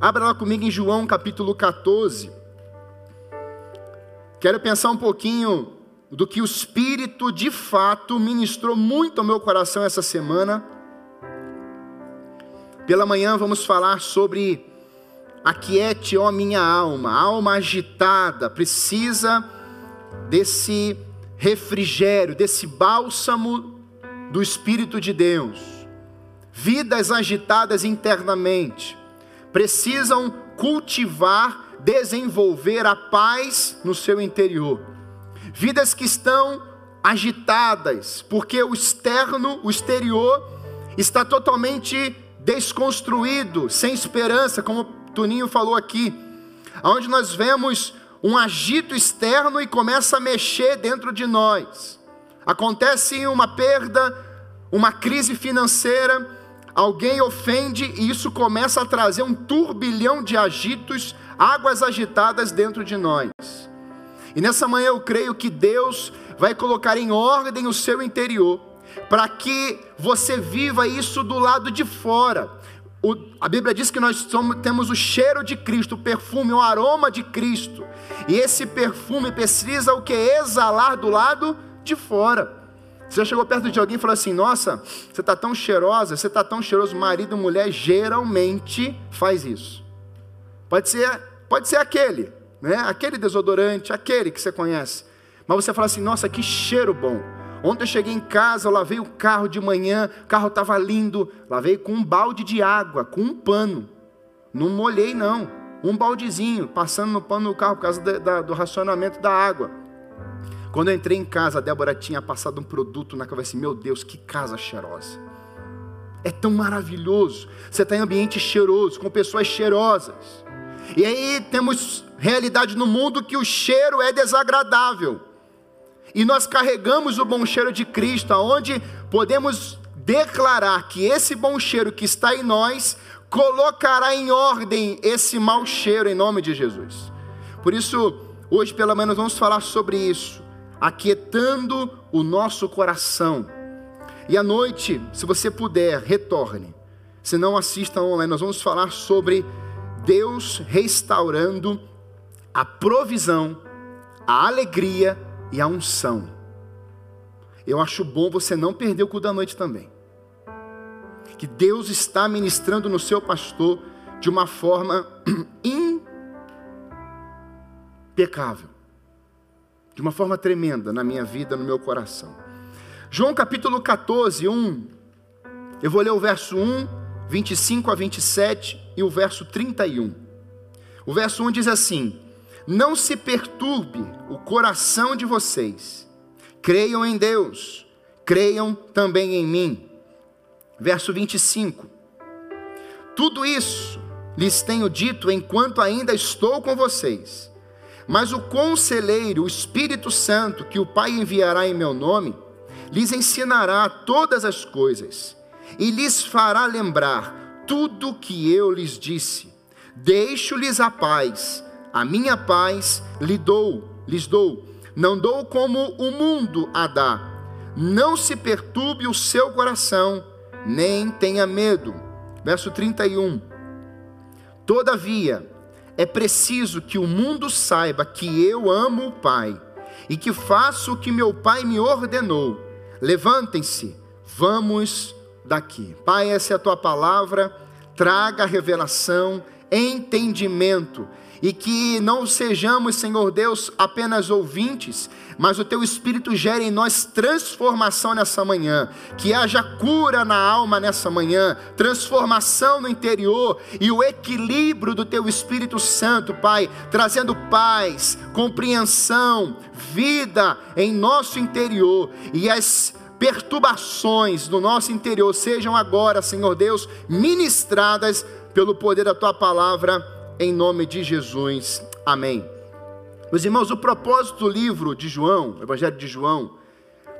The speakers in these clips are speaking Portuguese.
Abra lá comigo em João capítulo 14. Quero pensar um pouquinho do que o Espírito de fato ministrou muito ao meu coração essa semana. Pela manhã vamos falar sobre aquiete, ó minha alma, alma agitada, precisa desse refrigério, desse bálsamo do Espírito de Deus. Vidas agitadas internamente precisam cultivar, desenvolver a paz no seu interior. Vidas que estão agitadas, porque o externo, o exterior, está totalmente desconstruído, sem esperança, como Tuninho falou aqui, onde nós vemos um agito externo e começa a mexer dentro de nós. Acontece uma perda, uma crise financeira, alguém ofende e isso começa a trazer um turbilhão de agitos, águas agitadas dentro de nós. E nessa manhã eu creio que Deus vai colocar em ordem o seu interior, para que você viva isso do lado de fora. O, a Bíblia diz que nós somos, temos o cheiro de Cristo, o perfume, o aroma de Cristo. E esse perfume precisa o que? Exalar do lado de fora. Você já chegou perto de alguém e falou assim: Nossa, você está tão cheirosa, você está tão cheiroso. Marido e mulher geralmente faz isso. Pode ser, pode ser aquele, né? Aquele desodorante, aquele que você conhece. Mas você fala assim: Nossa, que cheiro bom. Ontem eu cheguei em casa, eu lavei o carro de manhã, o carro estava lindo, lavei com um balde de água, com um pano. Não molhei, não. Um baldezinho, passando no pano do carro por causa da, do racionamento da água. Quando eu entrei em casa, a Débora tinha passado um produto na cabeça meu Deus, que casa cheirosa. É tão maravilhoso. Você está em ambiente cheiroso, com pessoas cheirosas. E aí temos realidade no mundo que o cheiro é desagradável. E nós carregamos o bom cheiro de Cristo, aonde podemos declarar que esse bom cheiro que está em nós colocará em ordem esse mau cheiro em nome de Jesus. Por isso, hoje pelo menos vamos falar sobre isso, aquietando o nosso coração. E à noite, se você puder, retorne. Se não assista online, nós vamos falar sobre Deus restaurando a provisão, a alegria e a unção. Eu acho bom você não perder o cu da noite também. Que Deus está ministrando no seu pastor de uma forma impecável, de uma forma tremenda na minha vida, no meu coração. João capítulo 14, 1. Eu vou ler o verso 1, 25 a 27 e o verso 31. O verso 1 diz assim: não se perturbe o coração de vocês. Creiam em Deus, creiam também em mim. Verso 25. Tudo isso lhes tenho dito enquanto ainda estou com vocês. Mas o conselheiro, o Espírito Santo, que o Pai enviará em meu nome, lhes ensinará todas as coisas e lhes fará lembrar tudo que eu lhes disse. Deixo-lhes a paz a minha paz lhe dou, lhes dou, não dou como o mundo a dá. Não se perturbe o seu coração, nem tenha medo. Verso 31. Todavia, é preciso que o mundo saiba que eu amo o Pai e que faço o que meu Pai me ordenou. Levantem-se, vamos daqui. Pai, essa é a tua palavra, traga revelação, entendimento e que não sejamos, Senhor Deus, apenas ouvintes, mas o Teu Espírito gere em nós transformação nessa manhã, que haja cura na alma nessa manhã, transformação no interior e o equilíbrio do Teu Espírito Santo, Pai, trazendo paz, compreensão, vida em nosso interior e as perturbações do nosso interior sejam agora, Senhor Deus, ministradas pelo poder da Tua palavra em nome de Jesus. Amém. Meus irmãos, o propósito do livro de João, o Evangelho de João,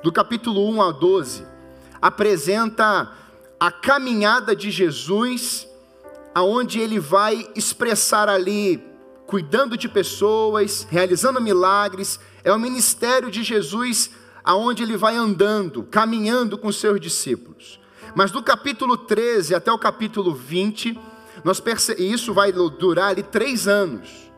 do capítulo 1 a 12, apresenta a caminhada de Jesus, aonde ele vai expressar ali, cuidando de pessoas, realizando milagres, é o ministério de Jesus aonde ele vai andando, caminhando com seus discípulos. Mas do capítulo 13 até o capítulo 20, nós perce... e isso vai durar ali três anos.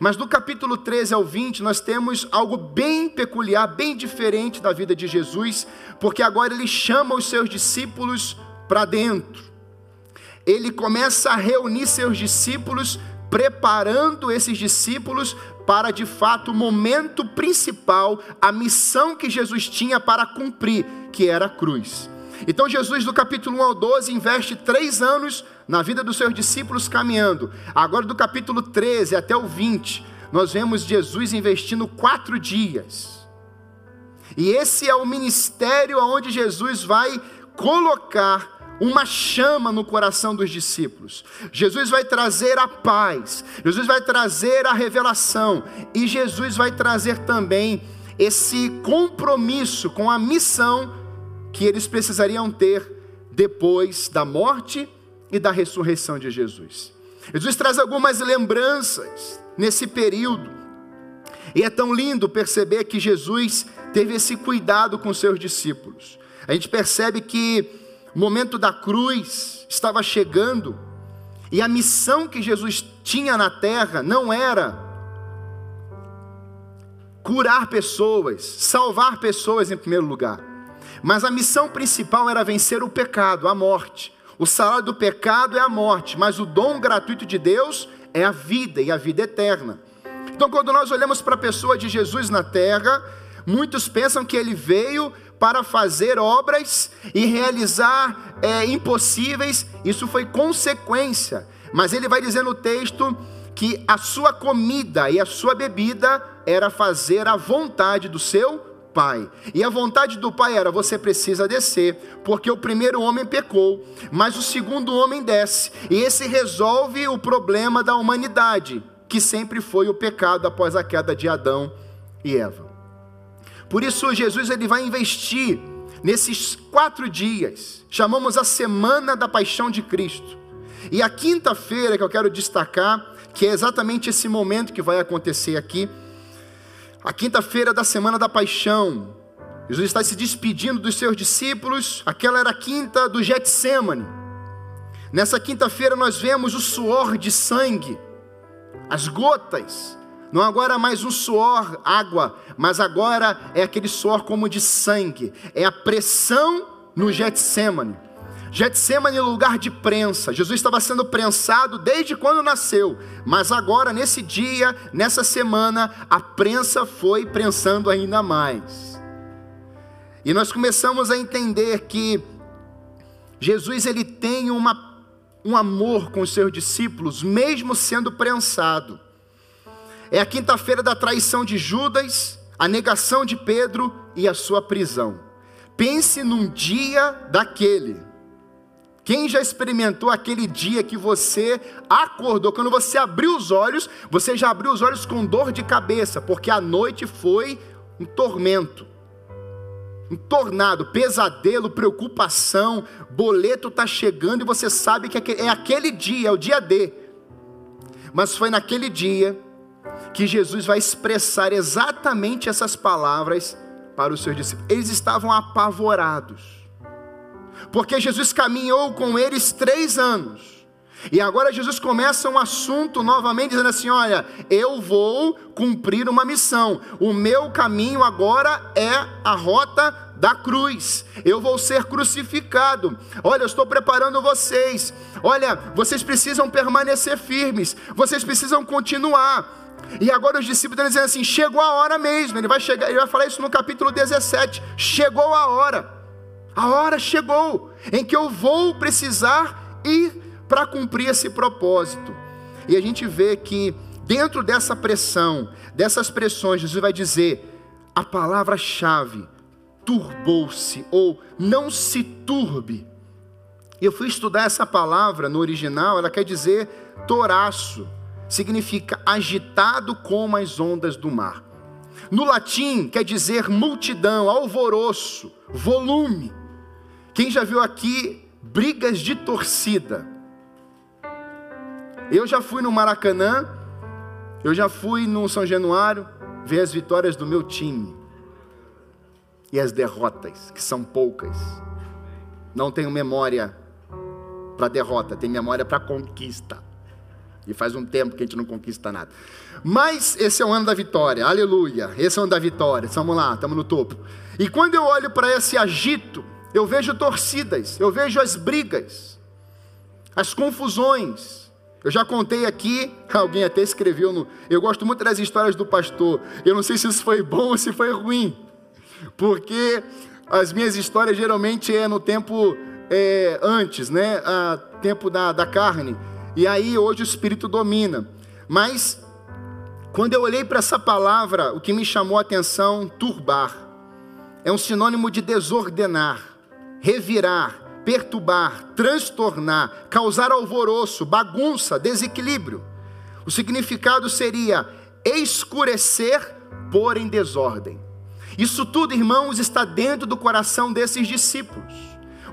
Mas do capítulo 13 ao 20, nós temos algo bem peculiar, bem diferente da vida de Jesus, porque agora ele chama os seus discípulos para dentro. Ele começa a reunir seus discípulos, preparando esses discípulos para de fato o momento principal, a missão que Jesus tinha para cumprir, que era a cruz. Então Jesus, do capítulo 1 ao 12, investe três anos na vida dos seus discípulos caminhando. Agora, do capítulo 13 até o 20, nós vemos Jesus investindo quatro dias. E esse é o ministério onde Jesus vai colocar uma chama no coração dos discípulos. Jesus vai trazer a paz, Jesus vai trazer a revelação, e Jesus vai trazer também esse compromisso com a missão que eles precisariam ter depois da morte e da ressurreição de Jesus. Jesus traz algumas lembranças nesse período, e é tão lindo perceber que Jesus teve esse cuidado com seus discípulos. A gente percebe que o momento da cruz estava chegando, e a missão que Jesus tinha na terra não era curar pessoas, salvar pessoas em primeiro lugar mas a missão principal era vencer o pecado, a morte. O salário do pecado é a morte, mas o dom gratuito de Deus é a vida e a vida eterna. Então, quando nós olhamos para a pessoa de Jesus na terra, muitos pensam que ele veio para fazer obras e realizar é, impossíveis, isso foi consequência. Mas ele vai dizer no texto que a sua comida e a sua bebida era fazer a vontade do seu pai. E a vontade do pai era: você precisa descer, porque o primeiro homem pecou, mas o segundo homem desce. E esse resolve o problema da humanidade, que sempre foi o pecado após a queda de Adão e Eva. Por isso, Jesus ele vai investir nesses quatro dias, chamamos a Semana da Paixão de Cristo. E a quinta-feira que eu quero destacar, que é exatamente esse momento que vai acontecer aqui, a quinta-feira da semana da paixão, Jesus está se despedindo dos seus discípulos, aquela era a quinta do Getsemane. Nessa quinta-feira nós vemos o suor de sangue, as gotas, não agora mais um suor, água, mas agora é aquele suor como de sangue, é a pressão no Getsemane. Getsemane é lugar de prensa. Jesus estava sendo prensado desde quando nasceu, mas agora nesse dia, nessa semana, a prensa foi prensando ainda mais. E nós começamos a entender que Jesus ele tem uma, um amor com os seus discípulos, mesmo sendo prensado. É a quinta-feira da traição de Judas, a negação de Pedro e a sua prisão. Pense num dia daquele quem já experimentou aquele dia que você acordou, quando você abriu os olhos, você já abriu os olhos com dor de cabeça, porque a noite foi um tormento, um tornado, pesadelo, preocupação, boleto está chegando e você sabe que é aquele dia, é o dia D. Mas foi naquele dia que Jesus vai expressar exatamente essas palavras para os seus discípulos. Eles estavam apavorados porque Jesus caminhou com eles três anos. E agora Jesus começa um assunto novamente, dizendo assim: Olha, eu vou cumprir uma missão. O meu caminho agora é a rota da cruz. Eu vou ser crucificado. Olha, eu estou preparando vocês. Olha, vocês precisam permanecer firmes. Vocês precisam continuar. E agora os discípulos estão dizendo assim: chegou a hora mesmo. Ele vai chegar, ele vai falar isso no capítulo 17. Chegou a hora. A hora chegou em que eu vou precisar ir para cumprir esse propósito. E a gente vê que dentro dessa pressão, dessas pressões, Jesus vai dizer a palavra-chave turbou-se ou não se turbe. Eu fui estudar essa palavra no original, ela quer dizer toraço, significa agitado como as ondas do mar. No latim quer dizer multidão, alvoroço, volume. Quem já viu aqui brigas de torcida? Eu já fui no Maracanã, eu já fui no São Januário ver as vitórias do meu time e as derrotas, que são poucas. Não tenho memória para derrota, tem memória para conquista. E faz um tempo que a gente não conquista nada. Mas esse é o ano da vitória, aleluia. Esse é o ano da vitória. Vamos lá, estamos no topo. E quando eu olho para esse agito, eu vejo torcidas, eu vejo as brigas, as confusões. Eu já contei aqui, alguém até escreveu no. Eu gosto muito das histórias do pastor. Eu não sei se isso foi bom ou se foi ruim, porque as minhas histórias geralmente é no tempo é, antes, né? A tempo da, da carne. E aí hoje o Espírito domina. Mas quando eu olhei para essa palavra, o que me chamou a atenção, turbar, é um sinônimo de desordenar, revirar, perturbar, transtornar, causar alvoroço, bagunça, desequilíbrio. O significado seria escurecer, pôr em desordem. Isso tudo, irmãos, está dentro do coração desses discípulos.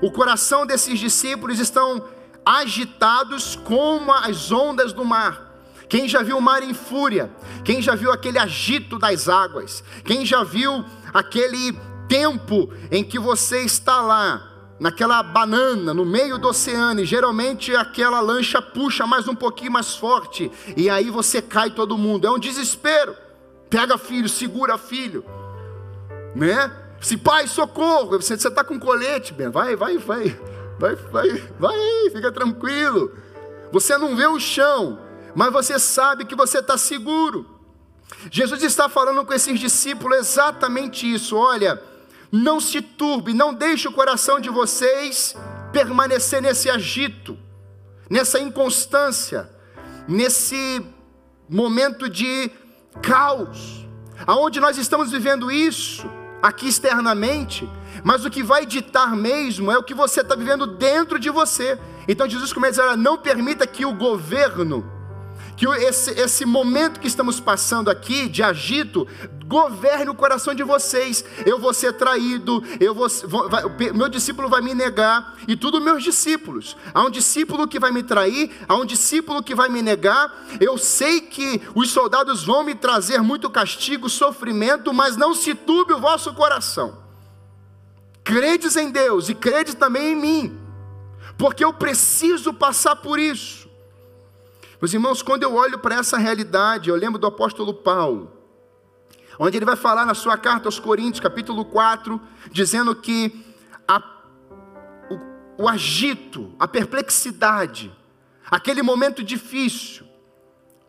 O coração desses discípulos estão agitados como as ondas do mar. Quem já viu o mar em fúria? Quem já viu aquele agito das águas? Quem já viu aquele tempo em que você está lá, naquela banana, no meio do oceano, e geralmente aquela lancha puxa mais um pouquinho mais forte, e aí você cai todo mundo. É um desespero. Pega filho, segura filho, né? Se pai, socorro, você está com colete, bem, vai, vai, vai. Vai, vai, vai fica tranquilo. Você não vê o chão, mas você sabe que você está seguro. Jesus está falando com esses discípulos exatamente isso. Olha, não se turbe, não deixe o coração de vocês permanecer nesse agito, nessa inconstância, nesse momento de caos, aonde nós estamos vivendo isso? Aqui externamente? Mas o que vai ditar mesmo é o que você está vivendo dentro de você. Então Jesus começa a dizer: não permita que o governo, que esse, esse momento que estamos passando aqui de agito, governe o coração de vocês. Eu vou ser traído, eu vou, vai, meu discípulo vai me negar, e tudo meus discípulos. Há um discípulo que vai me trair, há um discípulo que vai me negar. Eu sei que os soldados vão me trazer muito castigo, sofrimento, mas não se turbe o vosso coração credes em Deus e credes também em mim, porque eu preciso passar por isso. Meus irmãos, quando eu olho para essa realidade, eu lembro do apóstolo Paulo, onde ele vai falar na sua carta aos Coríntios, capítulo 4, dizendo que a, o, o agito, a perplexidade, aquele momento difícil,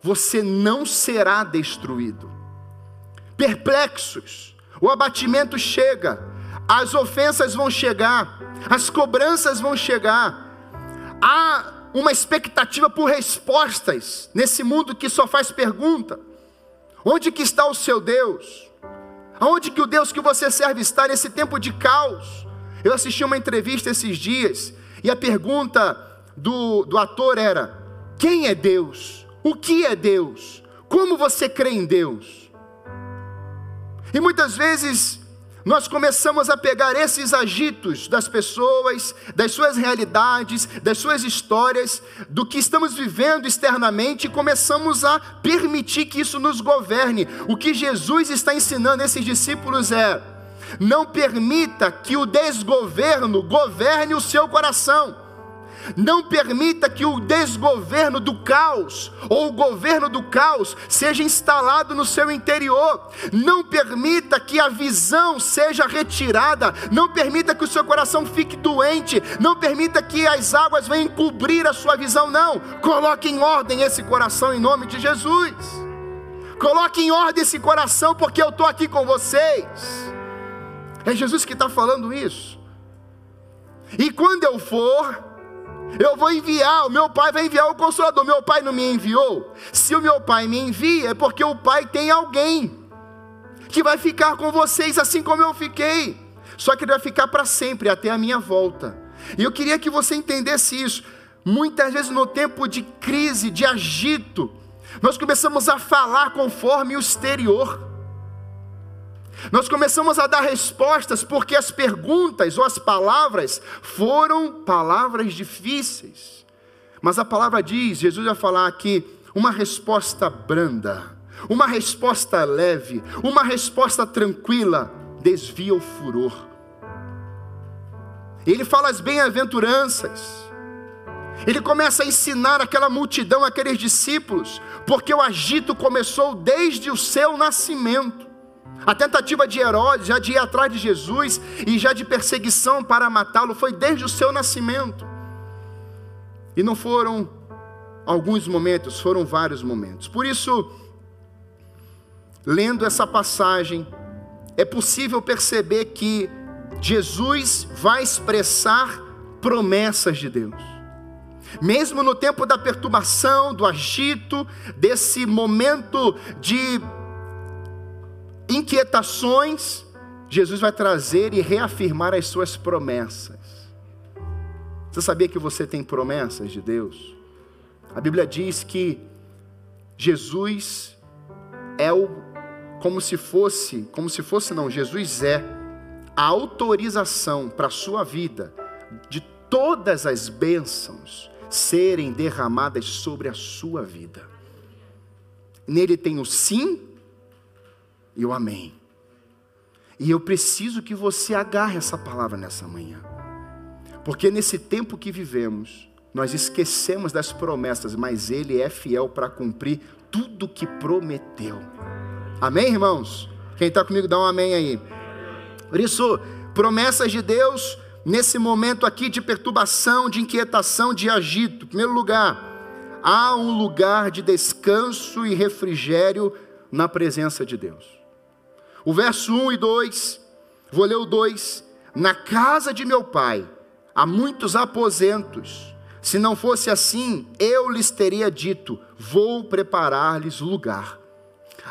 você não será destruído. Perplexos, o abatimento chega, as ofensas vão chegar, as cobranças vão chegar, há uma expectativa por respostas nesse mundo que só faz pergunta: onde que está o seu Deus? Aonde que o Deus que você serve está nesse tempo de caos? Eu assisti uma entrevista esses dias e a pergunta do, do ator era: quem é Deus? O que é Deus? Como você crê em Deus? E muitas vezes nós começamos a pegar esses agitos das pessoas, das suas realidades, das suas histórias, do que estamos vivendo externamente e começamos a permitir que isso nos governe. O que Jesus está ensinando a esses discípulos é: não permita que o desgoverno governe o seu coração. Não permita que o desgoverno do caos ou o governo do caos seja instalado no seu interior. Não permita que a visão seja retirada. Não permita que o seu coração fique doente. Não permita que as águas venham cobrir a sua visão. Não. Coloque em ordem esse coração em nome de Jesus. Coloque em ordem esse coração, porque eu estou aqui com vocês. É Jesus que está falando isso. E quando eu for, eu vou enviar, o meu pai vai enviar o consolador. Meu pai não me enviou. Se o meu pai me envia, é porque o pai tem alguém que vai ficar com vocês assim como eu fiquei. Só que ele vai ficar para sempre, até a minha volta. E eu queria que você entendesse isso. Muitas vezes no tempo de crise, de agito, nós começamos a falar conforme o exterior. Nós começamos a dar respostas porque as perguntas ou as palavras foram palavras difíceis. Mas a palavra diz, Jesus vai falar aqui, uma resposta branda, uma resposta leve, uma resposta tranquila, desvia o furor. Ele fala as bem-aventuranças. Ele começa a ensinar aquela multidão, aqueles discípulos, porque o agito começou desde o seu nascimento. A tentativa de Herodes, já de ir atrás de Jesus e já de perseguição para matá-lo, foi desde o seu nascimento. E não foram alguns momentos, foram vários momentos. Por isso, lendo essa passagem, é possível perceber que Jesus vai expressar promessas de Deus. Mesmo no tempo da perturbação, do agito, desse momento de inquietações, Jesus vai trazer e reafirmar as suas promessas. Você sabia que você tem promessas de Deus? A Bíblia diz que Jesus é o como se fosse, como se fosse não, Jesus é a autorização para a sua vida de todas as bênçãos serem derramadas sobre a sua vida. Nele tem o sim e o amém. E eu preciso que você agarre essa palavra nessa manhã. Porque nesse tempo que vivemos, nós esquecemos das promessas, mas Ele é fiel para cumprir tudo que prometeu. Amém, irmãos? Quem está comigo, dá um amém aí. Por isso, promessas de Deus, nesse momento aqui de perturbação, de inquietação, de agito. Em primeiro lugar, há um lugar de descanso e refrigério na presença de Deus. O verso 1 e 2, vou ler o 2. Na casa de meu pai há muitos aposentos. Se não fosse assim, eu lhes teria dito: vou preparar-lhes lugar.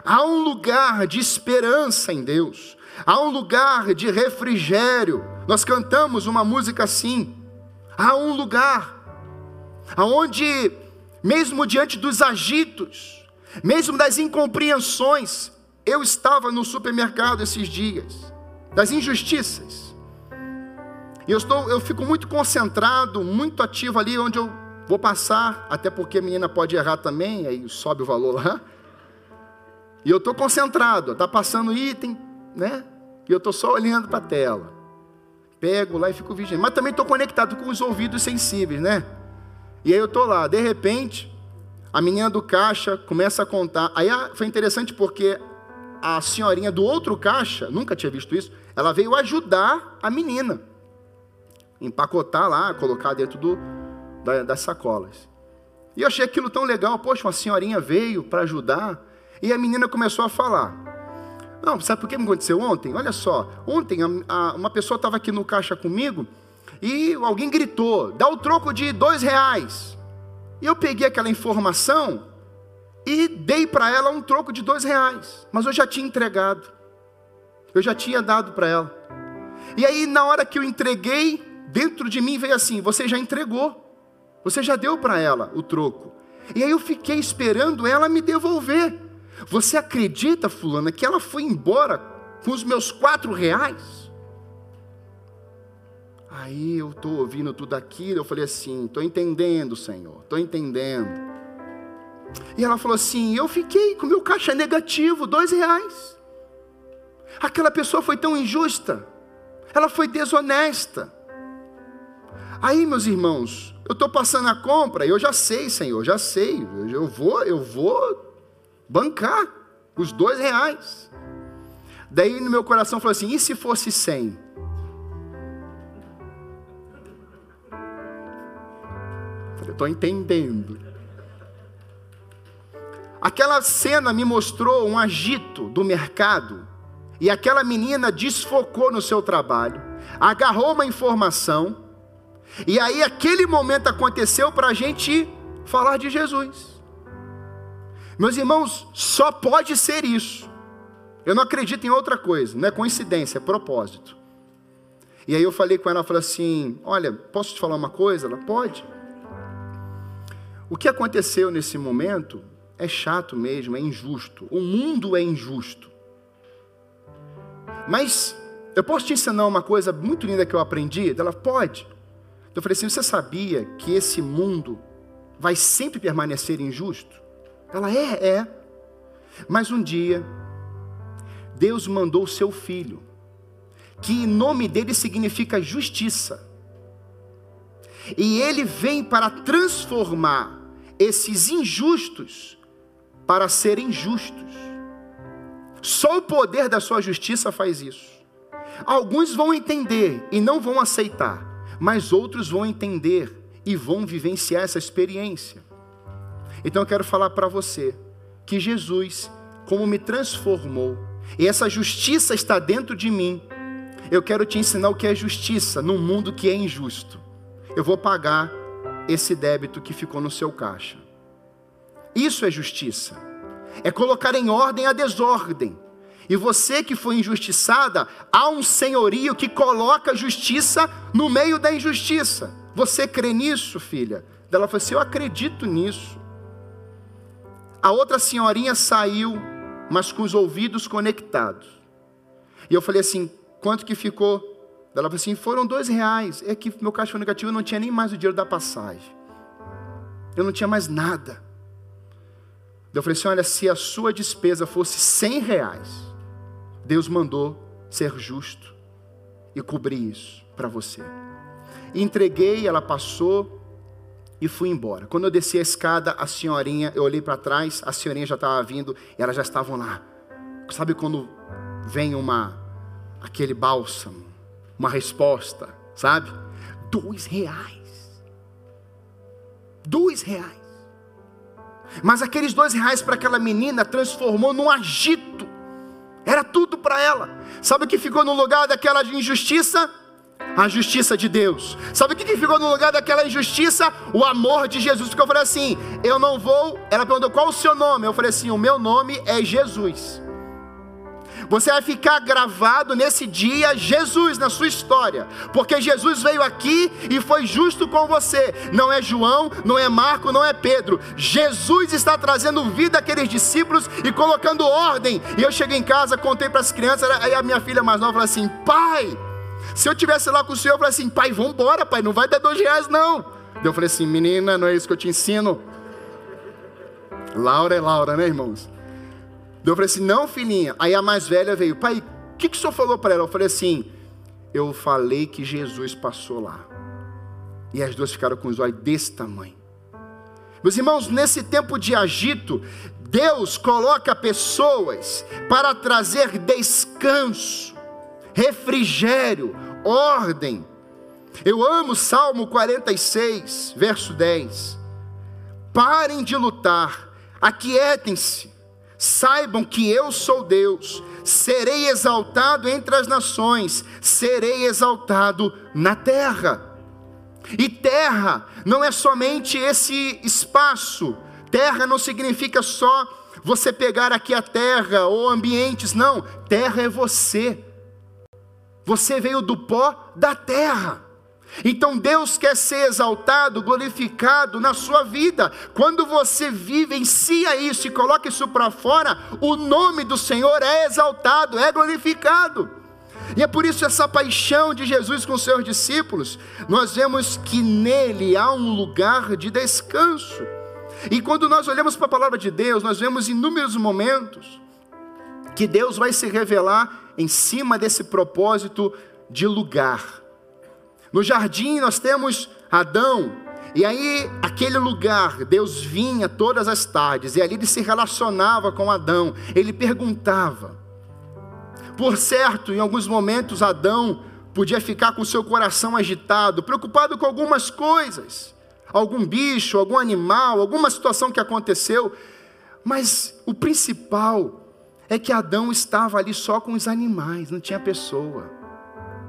Há um lugar de esperança em Deus, há um lugar de refrigério. Nós cantamos uma música assim. Há um lugar aonde, mesmo diante dos agitos, mesmo das incompreensões, eu estava no supermercado esses dias, das injustiças. E eu, estou, eu fico muito concentrado, muito ativo ali onde eu vou passar, até porque a menina pode errar também, aí sobe o valor lá. E eu estou concentrado, está passando item, né? E eu estou só olhando para a tela. Pego lá e fico vigiando. Mas também estou conectado com os ouvidos sensíveis, né? E aí eu estou lá, de repente, a menina do caixa começa a contar. Aí ah, foi interessante porque a senhorinha do outro caixa, nunca tinha visto isso, ela veio ajudar a menina. Empacotar lá, colocar dentro do, da, das sacolas. E eu achei aquilo tão legal, poxa, uma senhorinha veio para ajudar. E a menina começou a falar. Não, sabe por que me aconteceu ontem? Olha só, ontem a, a, uma pessoa estava aqui no caixa comigo e alguém gritou, dá o troco de dois reais. E eu peguei aquela informação e dei para ela um troco de dois reais, mas eu já tinha entregado, eu já tinha dado para ela. E aí, na hora que eu entreguei, dentro de mim veio assim: você já entregou, você já deu para ela o troco. E aí eu fiquei esperando ela me devolver. Você acredita, fulana, que ela foi embora com os meus quatro reais? Aí eu estou ouvindo tudo aquilo, eu falei assim, estou entendendo, Senhor, estou entendendo. E ela falou assim: Eu fiquei com meu caixa negativo, dois reais. Aquela pessoa foi tão injusta, ela foi desonesta. Aí, meus irmãos, eu estou passando a compra, eu já sei, Senhor, já sei, eu vou, eu vou bancar os dois reais. Daí no meu coração falou assim: e se fosse cem? Eu estou entendendo. Aquela cena me mostrou um agito do mercado, e aquela menina desfocou no seu trabalho, agarrou uma informação, e aí aquele momento aconteceu para a gente falar de Jesus. Meus irmãos, só pode ser isso. Eu não acredito em outra coisa, não é coincidência, é propósito. E aí eu falei com ela, falei assim: Olha, posso te falar uma coisa? Ela pode. O que aconteceu nesse momento é chato mesmo, é injusto. O mundo é injusto. Mas eu posso te ensinar uma coisa muito linda que eu aprendi? Ela pode. Eu falei assim: você sabia que esse mundo vai sempre permanecer injusto? Ela é, é. Mas um dia, Deus mandou o seu filho, que em nome dele significa justiça. E ele vem para transformar esses injustos para serem justos. Só o poder da sua justiça faz isso. Alguns vão entender e não vão aceitar, mas outros vão entender e vão vivenciar essa experiência. Então eu quero falar para você que Jesus, como me transformou, e essa justiça está dentro de mim, eu quero te ensinar o que é justiça num mundo que é injusto. Eu vou pagar esse débito que ficou no seu caixa. Isso é justiça. É colocar em ordem a desordem. E você que foi injustiçada, há um senhorio que coloca a justiça no meio da injustiça. Você crê nisso, filha? Ela falou assim: Eu acredito nisso. A outra senhorinha saiu, mas com os ouvidos conectados. E eu falei assim: Quanto que ficou? Ela falou assim: Foram dois reais. É que meu caixa foi negativo, não tinha nem mais o dinheiro da passagem. Eu não tinha mais nada. Eu falei assim: Olha, se a sua despesa fosse cem reais, Deus mandou ser justo e cobrir isso para você. Entreguei, ela passou e fui embora. Quando eu desci a escada, a senhorinha, eu olhei para trás, a senhorinha já estava vindo e elas já estavam lá. Sabe quando vem uma aquele bálsamo, uma resposta, sabe? Dois reais. Dois reais. Mas aqueles dois reais para aquela menina transformou num agito. Era tudo para ela. Sabe o que ficou no lugar daquela injustiça? A justiça de Deus. Sabe o que ficou no lugar daquela injustiça? O amor de Jesus. Porque eu falei assim: eu não vou. Ela perguntou qual o seu nome. Eu falei assim: o meu nome é Jesus. Você vai ficar gravado nesse dia Jesus na sua história, porque Jesus veio aqui e foi justo com você. Não é João, não é Marco, não é Pedro. Jesus está trazendo vida àqueles discípulos e colocando ordem. E eu cheguei em casa, contei para as crianças, aí a minha filha mais nova falou assim: pai, se eu tivesse lá com o senhor, eu falei assim: pai, vamos embora, pai, não vai dar dois reais não. Eu falei assim: menina, não é isso que eu te ensino. Laura é Laura, né, irmãos? Eu falei assim: não, filhinha. Aí a mais velha veio: pai, o que, que o senhor falou para ela? Eu falei assim: eu falei que Jesus passou lá. E as duas ficaram com os olhos desse tamanho. Meus irmãos, nesse tempo de agito, Deus coloca pessoas para trazer descanso, refrigério, ordem. Eu amo Salmo 46, verso 10. Parem de lutar, aquietem-se Saibam que eu sou Deus, serei exaltado entre as nações, serei exaltado na terra. E terra não é somente esse espaço, terra não significa só você pegar aqui a terra ou ambientes, não, terra é você. Você veio do pó da terra. Então Deus quer ser exaltado, glorificado na sua vida. Quando você vivencia isso e coloca isso para fora, o nome do Senhor é exaltado, é glorificado. E é por isso essa paixão de Jesus com seus discípulos, nós vemos que nele há um lugar de descanso. E quando nós olhamos para a palavra de Deus, nós vemos inúmeros momentos que Deus vai se revelar em cima desse propósito de lugar. No jardim nós temos Adão, e aí aquele lugar, Deus vinha todas as tardes, e ali ele se relacionava com Adão, ele perguntava. Por certo, em alguns momentos Adão podia ficar com seu coração agitado, preocupado com algumas coisas, algum bicho, algum animal, alguma situação que aconteceu, mas o principal é que Adão estava ali só com os animais, não tinha pessoa,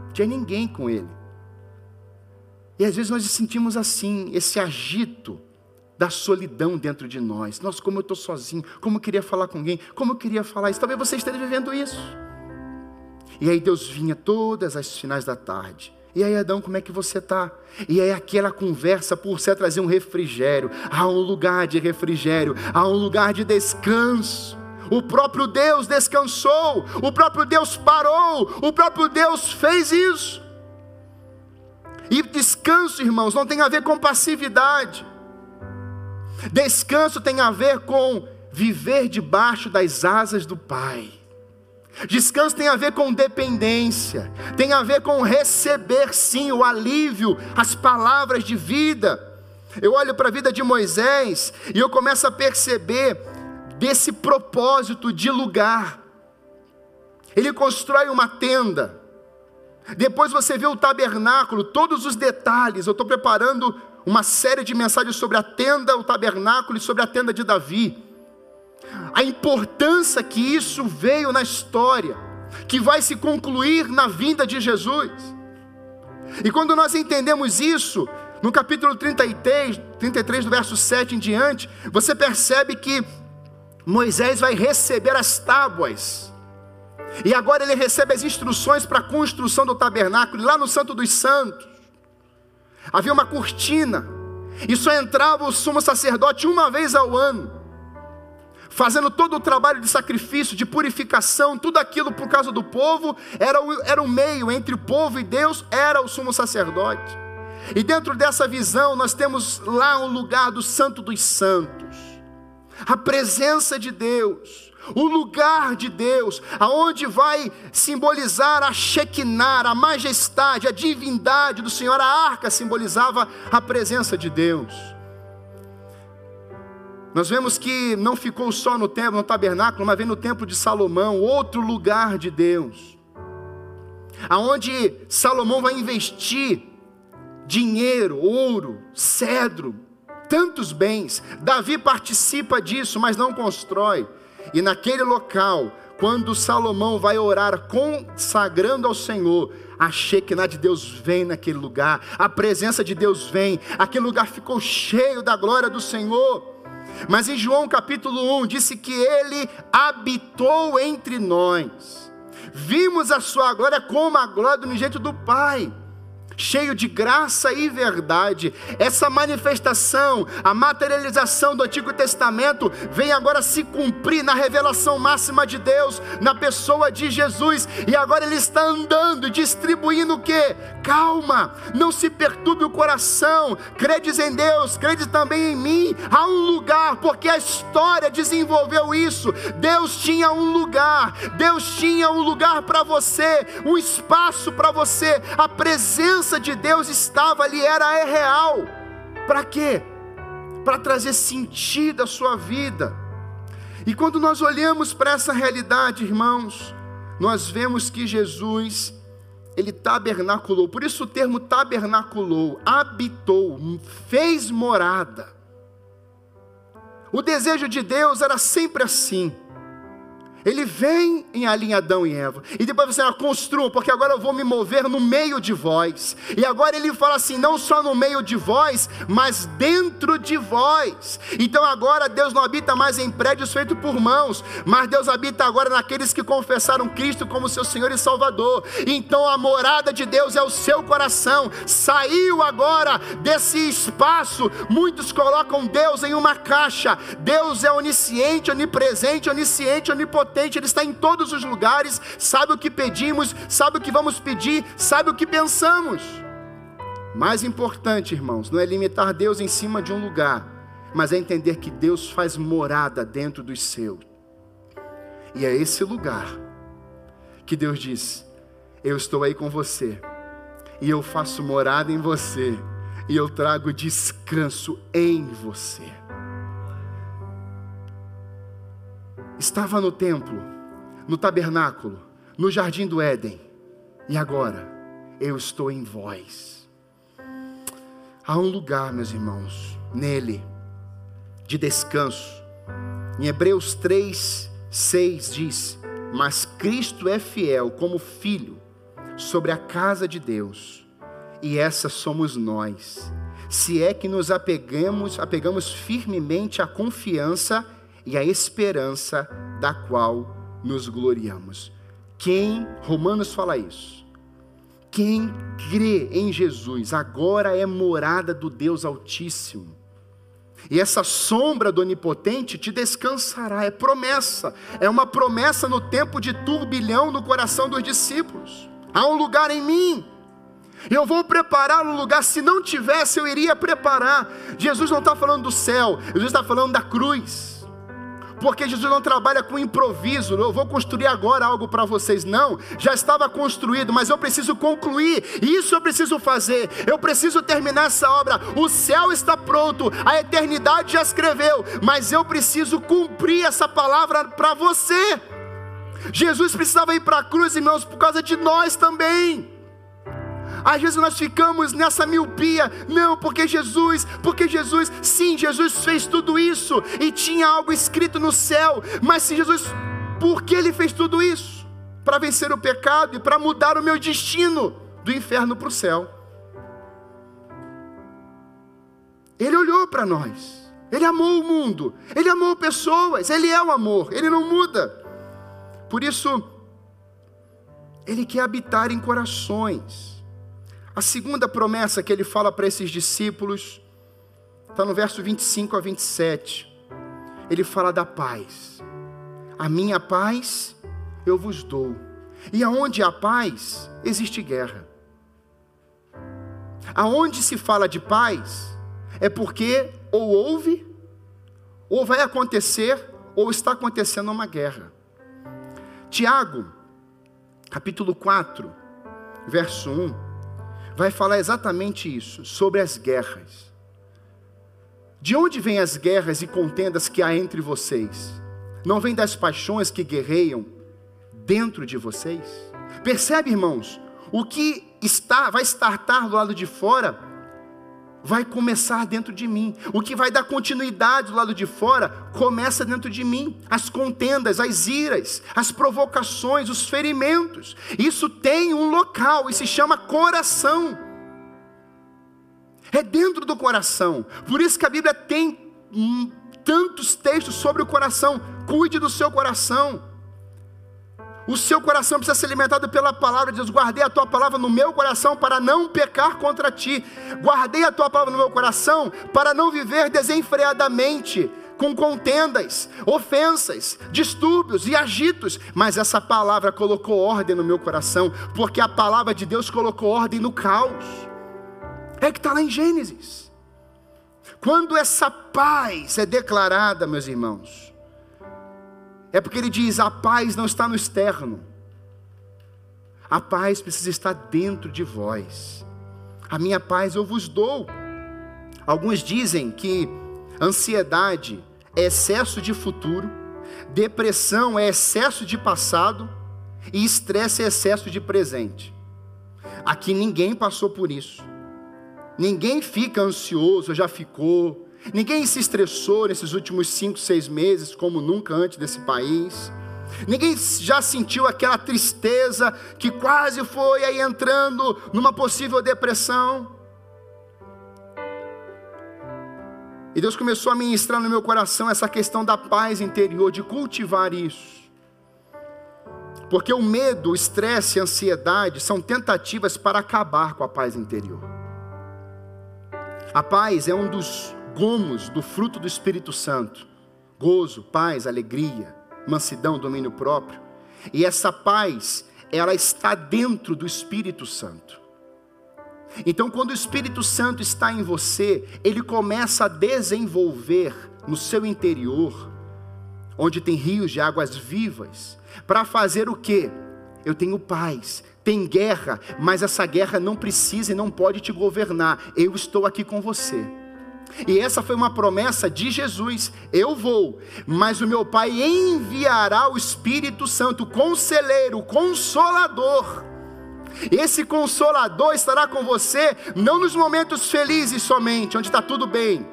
não tinha ninguém com ele. E às vezes nós sentimos assim, esse agito da solidão dentro de nós. Nossa, como eu estou sozinho, como eu queria falar com alguém, como eu queria falar isso. Talvez você esteja vivendo isso. E aí Deus vinha todas as finais da tarde. E aí, Adão, como é que você está? E aí, aquela conversa por você trazer um refrigério. Há um lugar de refrigério, há um lugar de descanso. O próprio Deus descansou, o próprio Deus parou, o próprio Deus fez isso. E descanso, irmãos, não tem a ver com passividade. Descanso tem a ver com viver debaixo das asas do Pai. Descanso tem a ver com dependência, tem a ver com receber sim o alívio, as palavras de vida. Eu olho para a vida de Moisés e eu começo a perceber desse propósito de lugar. Ele constrói uma tenda. Depois você vê o tabernáculo, todos os detalhes. Eu estou preparando uma série de mensagens sobre a tenda, o tabernáculo e sobre a tenda de Davi. A importância que isso veio na história, que vai se concluir na vinda de Jesus. E quando nós entendemos isso, no capítulo 33, 33, do verso 7 em diante, você percebe que Moisés vai receber as tábuas. E agora ele recebe as instruções para a construção do tabernáculo. Lá no Santo dos Santos, havia uma cortina. E só entrava o sumo sacerdote uma vez ao ano. Fazendo todo o trabalho de sacrifício, de purificação, tudo aquilo por causa do povo, era o, era o meio entre o povo e Deus, era o sumo sacerdote. E dentro dessa visão, nós temos lá um lugar do Santo dos Santos, a presença de Deus, o lugar de Deus, aonde vai simbolizar a Shekinah, a majestade, a divindade do Senhor. A arca simbolizava a presença de Deus. Nós vemos que não ficou só no templo, no tabernáculo, mas vem no templo de Salomão, outro lugar de Deus, aonde Salomão vai investir dinheiro, ouro, cedro, tantos bens. Davi participa disso, mas não constrói. E naquele local, quando Salomão vai orar consagrando ao Senhor, a Shekinah de Deus vem naquele lugar, a presença de Deus vem, aquele lugar ficou cheio da glória do Senhor. Mas em João capítulo 1 disse que ele habitou entre nós. Vimos a sua glória como a glória do jeito do Pai cheio de graça e verdade. Essa manifestação, a materialização do Antigo Testamento, vem agora se cumprir na revelação máxima de Deus, na pessoa de Jesus, e agora Ele está andando distribuindo o que? Calma, não se perturbe o coração, credes em Deus, credes também em mim. Há um lugar, porque a história desenvolveu isso. Deus tinha um lugar, Deus tinha um lugar para você, um espaço para você, a presença presença de Deus estava ali, era é real. Para quê? Para trazer sentido à sua vida. E quando nós olhamos para essa realidade, irmãos, nós vemos que Jesus, ele tabernaculou, por isso o termo tabernaculou, habitou, fez morada. O desejo de Deus era sempre assim. Ele vem em alinha Adão e Eva. E depois você ah, construa, porque agora eu vou me mover no meio de vós. E agora ele fala assim: não só no meio de vós, mas dentro de vós. Então agora Deus não habita mais em prédios feitos por mãos, mas Deus habita agora naqueles que confessaram Cristo como seu Senhor e Salvador. Então a morada de Deus é o seu coração. Saiu agora desse espaço. Muitos colocam Deus em uma caixa. Deus é onisciente, onipresente, onisciente, onipotente onipotente, Ele está em todos os lugares, sabe o que pedimos, sabe o que vamos pedir, sabe o que pensamos. Mais importante, irmãos, não é limitar Deus em cima de um lugar, mas é entender que Deus faz morada dentro dos seus. E é esse lugar que Deus diz: Eu estou aí com você, e eu faço morada em você, e eu trago descanso em você. Estava no templo, no tabernáculo, no jardim do Éden, e agora eu estou em vós. Há um lugar, meus irmãos, nele, de descanso. Em Hebreus 3, 6 diz: Mas Cristo é fiel como filho sobre a casa de Deus, e essa somos nós. Se é que nos apegamos, apegamos firmemente à confiança e a esperança da qual nos gloriamos. Quem, Romanos fala isso, quem crê em Jesus agora é morada do Deus Altíssimo. E essa sombra do Onipotente te descansará, é promessa, é uma promessa no tempo de turbilhão no coração dos discípulos. Há um lugar em mim, eu vou preparar um lugar, se não tivesse, eu iria preparar. Jesus não está falando do céu, Jesus está falando da cruz porque Jesus não trabalha com improviso. Eu vou construir agora algo para vocês. Não, já estava construído, mas eu preciso concluir. Isso eu preciso fazer. Eu preciso terminar essa obra. O céu está pronto, a eternidade já escreveu, mas eu preciso cumprir essa palavra para você. Jesus precisava ir para a cruz, irmãos, por causa de nós também. Às vezes nós ficamos nessa miopia, não, porque Jesus, porque Jesus, sim, Jesus fez tudo isso e tinha algo escrito no céu, mas se Jesus, por que ele fez tudo isso? Para vencer o pecado e para mudar o meu destino do inferno para o céu. Ele olhou para nós, ele amou o mundo, ele amou pessoas, ele é o amor, ele não muda. Por isso, ele quer habitar em corações. A segunda promessa que ele fala para esses discípulos está no verso 25 a 27. Ele fala da paz. A minha paz eu vos dou. E aonde há paz, existe guerra. Aonde se fala de paz, é porque ou houve, ou vai acontecer, ou está acontecendo uma guerra. Tiago, capítulo 4, verso 1 vai falar exatamente isso, sobre as guerras. De onde vêm as guerras e contendas que há entre vocês? Não vem das paixões que guerreiam dentro de vocês? Percebe, irmãos? O que está, vai estartar do lado de fora vai começar dentro de mim. O que vai dar continuidade do lado de fora começa dentro de mim. As contendas, as iras, as provocações, os ferimentos. Isso tem um local e se chama coração. É dentro do coração. Por isso que a Bíblia tem hum, tantos textos sobre o coração. Cuide do seu coração. O seu coração precisa ser alimentado pela palavra de Deus. Guardei a tua palavra no meu coração para não pecar contra ti. Guardei a tua palavra no meu coração para não viver desenfreadamente, com contendas, ofensas, distúrbios e agitos. Mas essa palavra colocou ordem no meu coração, porque a palavra de Deus colocou ordem no caos. É que está lá em Gênesis. Quando essa paz é declarada, meus irmãos, é porque ele diz: a paz não está no externo, a paz precisa estar dentro de vós. A minha paz eu vos dou. Alguns dizem que ansiedade é excesso de futuro, depressão é excesso de passado e estresse é excesso de presente. Aqui ninguém passou por isso. Ninguém fica ansioso, já ficou, Ninguém se estressou nesses últimos cinco, seis meses, como nunca antes desse país. Ninguém já sentiu aquela tristeza que quase foi aí entrando numa possível depressão. E Deus começou a ministrar no meu coração essa questão da paz interior, de cultivar isso. Porque o medo, o estresse a ansiedade são tentativas para acabar com a paz interior. A paz é um dos gomos do fruto do Espírito Santo: gozo, paz, alegria, mansidão, domínio próprio. E essa paz, ela está dentro do Espírito Santo. Então, quando o Espírito Santo está em você, ele começa a desenvolver no seu interior, onde tem rios de águas vivas, para fazer o que? Eu tenho paz, tem guerra, mas essa guerra não precisa e não pode te governar. Eu estou aqui com você. E essa foi uma promessa de Jesus: eu vou, mas o meu Pai enviará o Espírito Santo, o conselheiro, o consolador. Esse consolador estará com você, não nos momentos felizes somente, onde está tudo bem.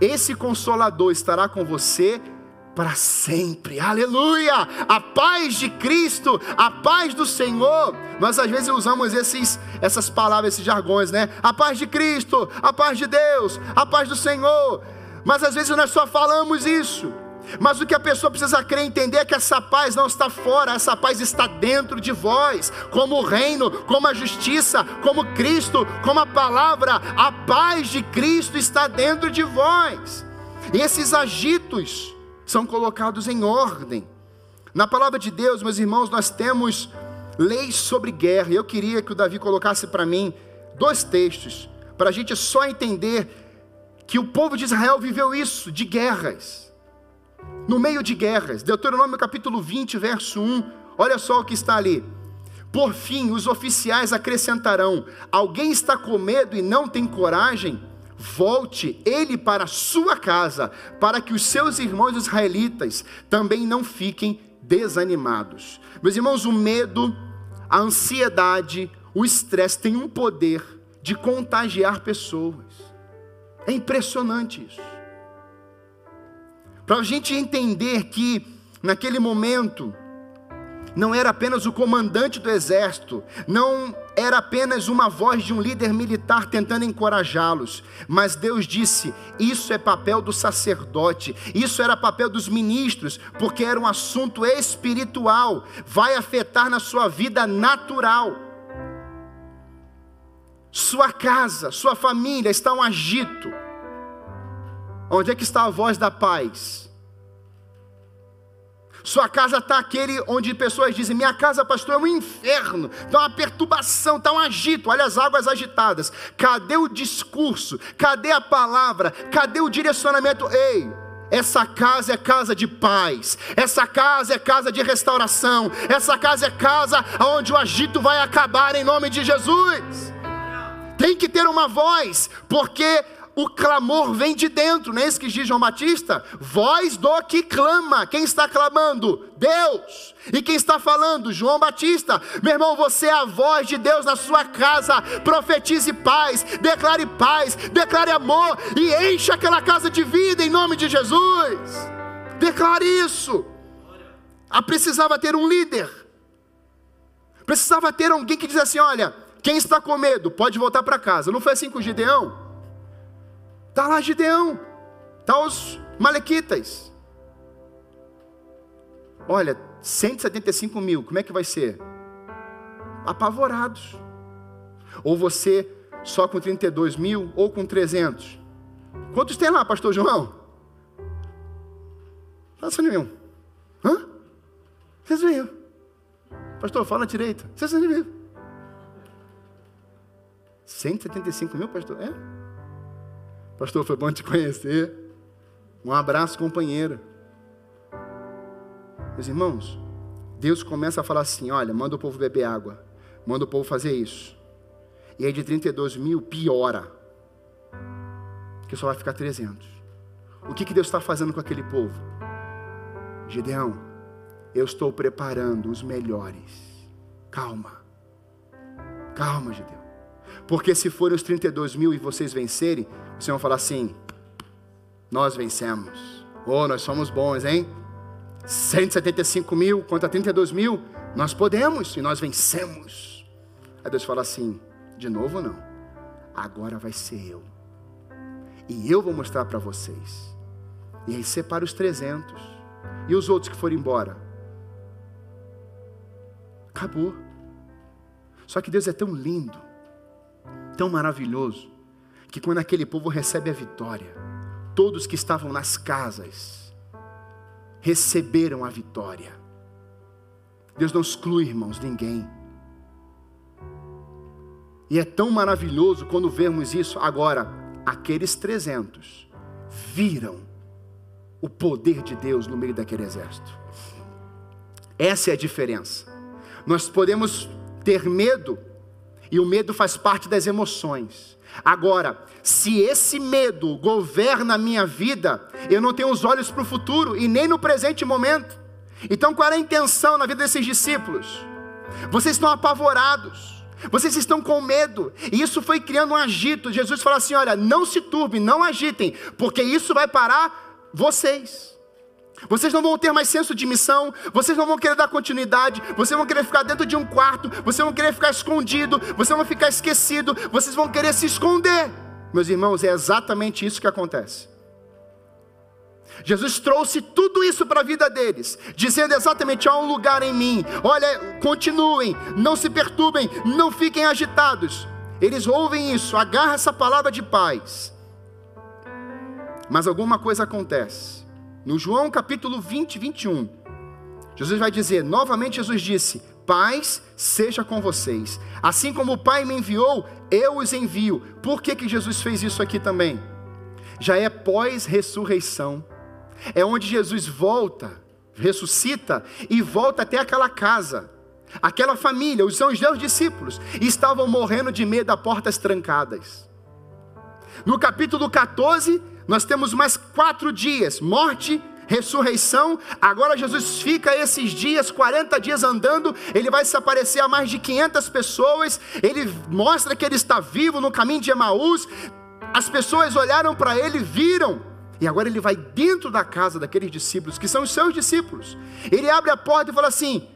Esse consolador estará com você para sempre. Aleluia! A paz de Cristo, a paz do Senhor. Nós às vezes usamos esses, essas palavras, esses jargões, né? A paz de Cristo, a paz de Deus, a paz do Senhor. Mas às vezes nós só falamos isso. Mas o que a pessoa precisa crer e entender é que essa paz não está fora, essa paz está dentro de vós, como o reino, como a justiça, como Cristo, como a palavra, a paz de Cristo está dentro de vós. E esses agitos, são colocados em ordem. Na palavra de Deus, meus irmãos, nós temos leis sobre guerra. Eu queria que o Davi colocasse para mim dois textos, para a gente só entender que o povo de Israel viveu isso, de guerras. no meio de guerras. Deuteronômio capítulo 20, verso 1. Olha só o que está ali. Por fim, os oficiais acrescentarão: Alguém está com medo e não tem coragem? Volte ele para sua casa, para que os seus irmãos israelitas também não fiquem desanimados. Meus irmãos, o medo, a ansiedade, o estresse tem um poder de contagiar pessoas. É impressionante isso. Para a gente entender que, naquele momento, não era apenas o comandante do exército, não era apenas uma voz de um líder militar tentando encorajá-los, mas Deus disse: isso é papel do sacerdote, isso era papel dos ministros, porque era um assunto espiritual, vai afetar na sua vida natural. Sua casa, sua família está um agito. Onde é que está a voz da paz? Sua casa está aquele onde pessoas dizem: Minha casa, pastor, é um inferno, está uma perturbação, está um agito. Olha as águas agitadas. Cadê o discurso? Cadê a palavra? Cadê o direcionamento? Ei, essa casa é casa de paz, essa casa é casa de restauração, essa casa é casa onde o agito vai acabar em nome de Jesus. Tem que ter uma voz, porque o clamor vem de dentro, não é isso que diz João Batista? Voz do que clama. Quem está clamando? Deus. E quem está falando? João Batista. Meu irmão, você é a voz de Deus na sua casa. Profetize paz, declare paz, declare amor e encha aquela casa de vida em nome de Jesus. Declare isso. Ah, precisava ter um líder. Precisava ter alguém que diz assim: olha, quem está com medo pode voltar para casa. Não foi assim com Gideão? Está lá Gideão, está os malequitas. Olha, 175 mil, como é que vai ser? Apavorados. Ou você só com 32 mil, ou com 300. Quantos tem lá, pastor João? Fala nenhum. Hã? 600 mil. Pastor, fala direito. 600 mil. 175 mil, pastor? É? Pastor, foi bom te conhecer. Um abraço, companheiro. Meus irmãos, Deus começa a falar assim: olha, manda o povo beber água, manda o povo fazer isso. E aí de 32 mil piora, que só vai ficar 300. O que, que Deus está fazendo com aquele povo? Gideão, eu estou preparando os melhores. Calma, calma, Gideão. Porque se forem os 32 mil e vocês vencerem, vocês vão falar assim: Nós vencemos. Oh, nós somos bons, hein? 175 mil contra 32 mil, nós podemos e nós vencemos. Aí Deus fala assim: De novo não. Agora vai ser eu. E eu vou mostrar para vocês. E aí separa os 300. E os outros que foram embora? Acabou. Só que Deus é tão lindo tão maravilhoso que quando aquele povo recebe a vitória, todos que estavam nas casas receberam a vitória. Deus não exclui, irmãos, ninguém. E é tão maravilhoso quando vemos isso. Agora, aqueles 300 viram o poder de Deus no meio daquele exército. Essa é a diferença. Nós podemos ter medo e o medo faz parte das emoções. Agora, se esse medo governa a minha vida, eu não tenho os olhos para o futuro e nem no presente momento. Então, qual é a intenção na vida desses discípulos? Vocês estão apavorados, vocês estão com medo, e isso foi criando um agito. Jesus falou assim: olha, não se turbem, não agitem, porque isso vai parar vocês. Vocês não vão ter mais senso de missão, vocês não vão querer dar continuidade, vocês vão querer ficar dentro de um quarto, vocês vão querer ficar escondido, vocês vão ficar esquecido, vocês vão querer se esconder. Meus irmãos, é exatamente isso que acontece. Jesus trouxe tudo isso para a vida deles, dizendo exatamente: há um lugar em mim, olha, continuem, não se perturbem, não fiquem agitados. Eles ouvem isso, agarra essa palavra de paz. Mas alguma coisa acontece. No João capítulo 20, 21, Jesus vai dizer: novamente, Jesus disse: Paz seja com vocês. Assim como o Pai me enviou, eu os envio. Por que, que Jesus fez isso aqui também? Já é pós-ressurreição. é onde Jesus volta, ressuscita e volta até aquela casa. Aquela família, os seus discípulos, estavam morrendo de medo a portas trancadas. No capítulo 14, nós temos mais quatro dias: morte, ressurreição. Agora Jesus fica esses dias, 40 dias andando, ele vai se aparecer a mais de 500 pessoas, ele mostra que ele está vivo no caminho de Emaús. As pessoas olharam para ele, viram, e agora ele vai dentro da casa daqueles discípulos, que são os seus discípulos. Ele abre a porta e fala assim: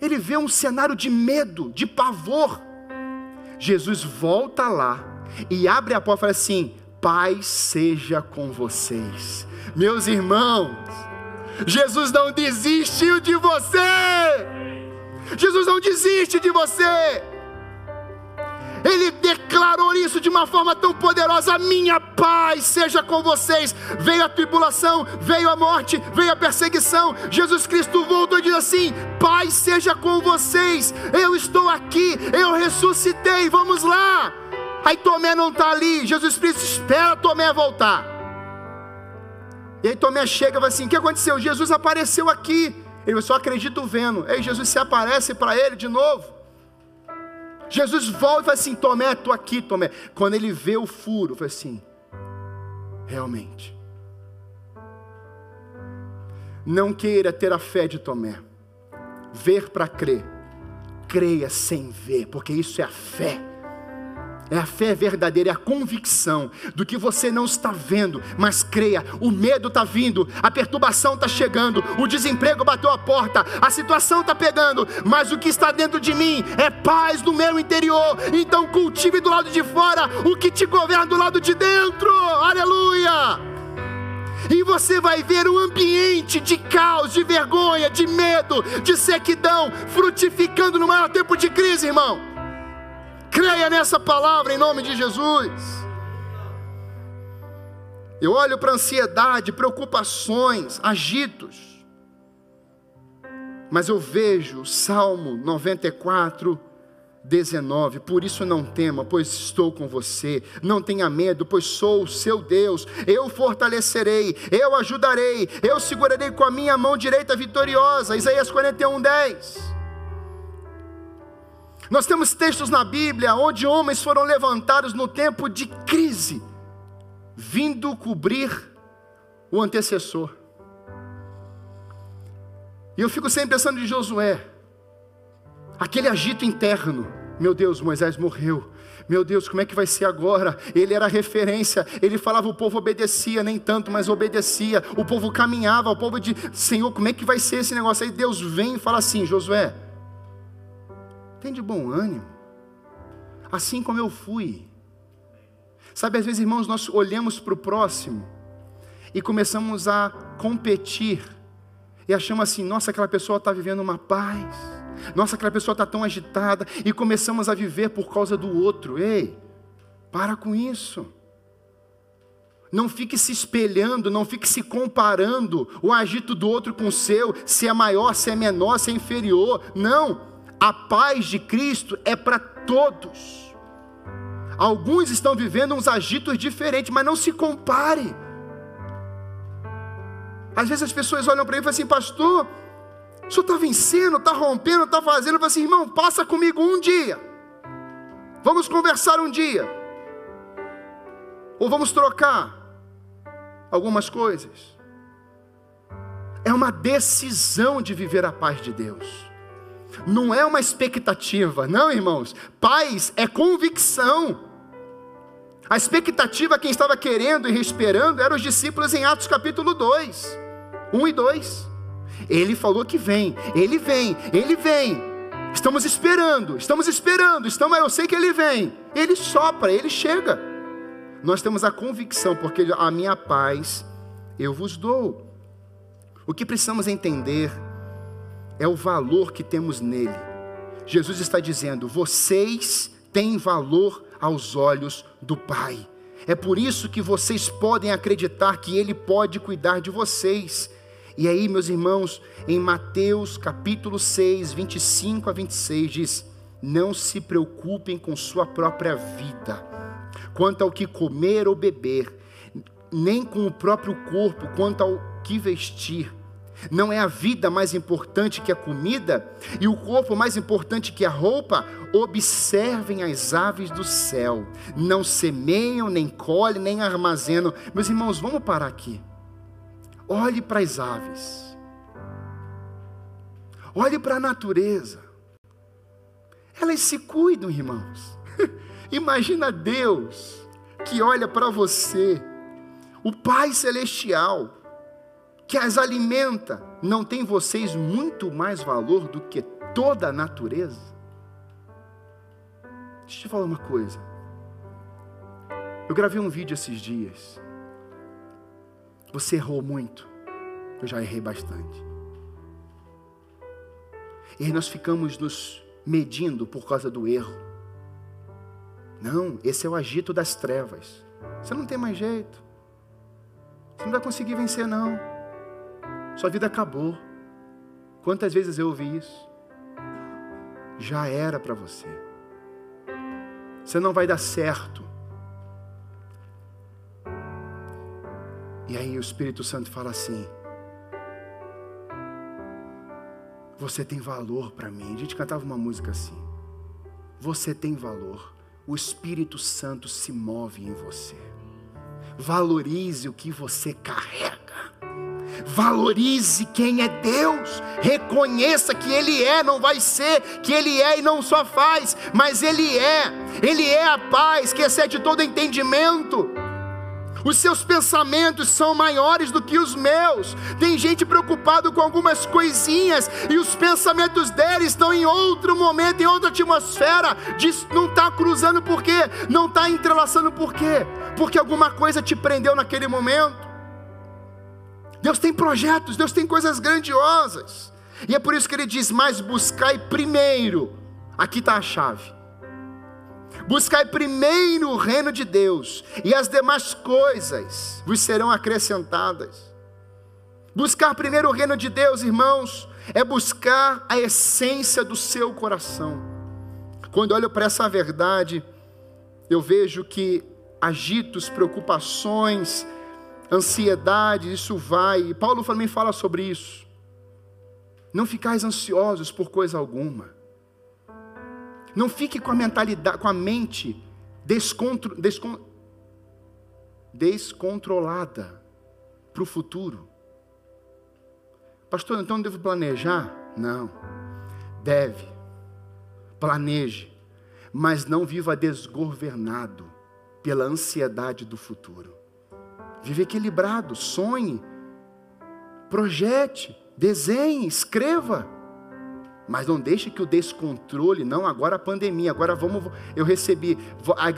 ele vê um cenário de medo, de pavor. Jesus volta lá e abre a porta e fala assim: Pai seja com vocês. Meus irmãos, Jesus não desistiu de você. Jesus não desiste de você. Ele declarou isso de uma forma tão poderosa: minha paz seja com vocês. Veio a tribulação, veio a morte, veio a perseguição. Jesus Cristo voltou e diz assim: paz seja com vocês. Eu estou aqui, eu ressuscitei. Vamos lá. Aí Tomé não está ali. Jesus Cristo espera Tomé voltar. E aí Tomé chega e fala assim: o que aconteceu? Jesus apareceu aqui. Ele só acredito vendo. Aí Jesus se aparece para ele de novo. Jesus volta e fala assim: Tomé, estou aqui, Tomé. Quando ele vê o furo, fala assim: realmente. Não queira ter a fé de Tomé, ver para crer, creia sem ver, porque isso é a fé. É a fé verdadeira, é a convicção do que você não está vendo, mas creia. O medo está vindo, a perturbação está chegando, o desemprego bateu a porta, a situação está pegando, mas o que está dentro de mim é paz no meu interior. Então cultive do lado de fora o que te governa do lado de dentro. Aleluia! E você vai ver um ambiente de caos, de vergonha, de medo, de sequidão, frutificando no maior tempo de crise, irmão. Creia nessa palavra em nome de Jesus. Eu olho para ansiedade, preocupações, agitos. Mas eu vejo Salmo 94, 19. Por isso não tema, pois estou com você. Não tenha medo, pois sou o seu Deus. Eu fortalecerei, eu ajudarei, eu segurarei com a minha mão direita vitoriosa. Isaías 41, 10. Nós temos textos na Bíblia onde homens foram levantados no tempo de crise, vindo cobrir o antecessor. E eu fico sempre pensando em Josué, aquele agito interno. Meu Deus, Moisés morreu. Meu Deus, como é que vai ser agora? Ele era referência, ele falava, o povo obedecia, nem tanto, mas obedecia. O povo caminhava, o povo de Senhor, como é que vai ser esse negócio? Aí Deus vem e fala assim: Josué, tem de bom ânimo, assim como eu fui. Sabe, às vezes, irmãos, nós olhamos para o próximo e começamos a competir e achamos assim: nossa, aquela pessoa está vivendo uma paz, nossa, aquela pessoa está tão agitada, e começamos a viver por causa do outro. Ei, para com isso. Não fique se espelhando, não fique se comparando o agito do outro com o seu, se é maior, se é menor, se é inferior. Não. A paz de Cristo é para todos. Alguns estão vivendo uns agitos diferentes, mas não se compare. Às vezes as pessoas olham para ele e falam assim, pastor, o senhor está vencendo, está rompendo, está fazendo. Eu falo assim, irmão, passa comigo um dia. Vamos conversar um dia. Ou vamos trocar algumas coisas. É uma decisão de viver a paz de Deus não é uma expectativa, não, irmãos. Paz é convicção. A expectativa, quem estava querendo e esperando, eram os discípulos em Atos capítulo 2, 1 e 2. Ele falou que vem, ele vem, ele vem. Estamos esperando, estamos esperando, estamos, eu sei que ele vem. Ele sopra, ele chega. Nós temos a convicção, porque a minha paz eu vos dou. O que precisamos entender é o valor que temos nele. Jesus está dizendo: vocês têm valor aos olhos do Pai. É por isso que vocês podem acreditar que Ele pode cuidar de vocês. E aí, meus irmãos, em Mateus capítulo 6, 25 a 26, diz: Não se preocupem com sua própria vida, quanto ao que comer ou beber, nem com o próprio corpo, quanto ao que vestir. Não é a vida mais importante que a comida e o corpo mais importante que a roupa? Observem as aves do céu. Não semeiam, nem colhem, nem armazenam. Meus irmãos, vamos parar aqui. Olhe para as aves. Olhe para a natureza. Elas se cuidam, irmãos. Imagina Deus que olha para você, o Pai Celestial que as alimenta, não tem vocês muito mais valor do que toda a natureza? Deixa eu te falar uma coisa. Eu gravei um vídeo esses dias. Você errou muito. Eu já errei bastante. E nós ficamos nos medindo por causa do erro. Não, esse é o agito das trevas. Você não tem mais jeito. Você não vai conseguir vencer, não. Sua vida acabou. Quantas vezes eu ouvi isso? Já era para você. Você não vai dar certo. E aí o Espírito Santo fala assim: Você tem valor para mim. A gente cantava uma música assim. Você tem valor. O Espírito Santo se move em você. Valorize o que você carrega. Valorize quem é Deus, reconheça que Ele é, não vai ser que Ele é e não só faz, mas Ele é, Ele é a paz que excede todo entendimento. Os seus pensamentos são maiores do que os meus. Tem gente preocupado com algumas coisinhas e os pensamentos dele estão em outro momento, em outra atmosfera. Não está cruzando por quê? Não está entrelaçando por quê? Porque alguma coisa te prendeu naquele momento. Deus tem projetos, Deus tem coisas grandiosas. E é por isso que ele diz: Mas buscai primeiro, aqui está a chave. Buscai primeiro o reino de Deus, e as demais coisas vos serão acrescentadas. Buscar primeiro o reino de Deus, irmãos, é buscar a essência do seu coração. Quando olho para essa verdade, eu vejo que agitos, preocupações, ansiedade, isso vai. E Paulo também fala sobre isso. Não ficais ansiosos por coisa alguma. Não fique com a mentalidade, com a mente descontro, descon, descontrolada para o futuro. Pastor, então devo planejar? Não. Deve. Planeje. Mas não viva desgovernado pela ansiedade do futuro. Vive equilibrado, sonhe, projete, desenhe, escreva. Mas não deixe que o descontrole, não, agora a pandemia, agora vamos, eu recebi,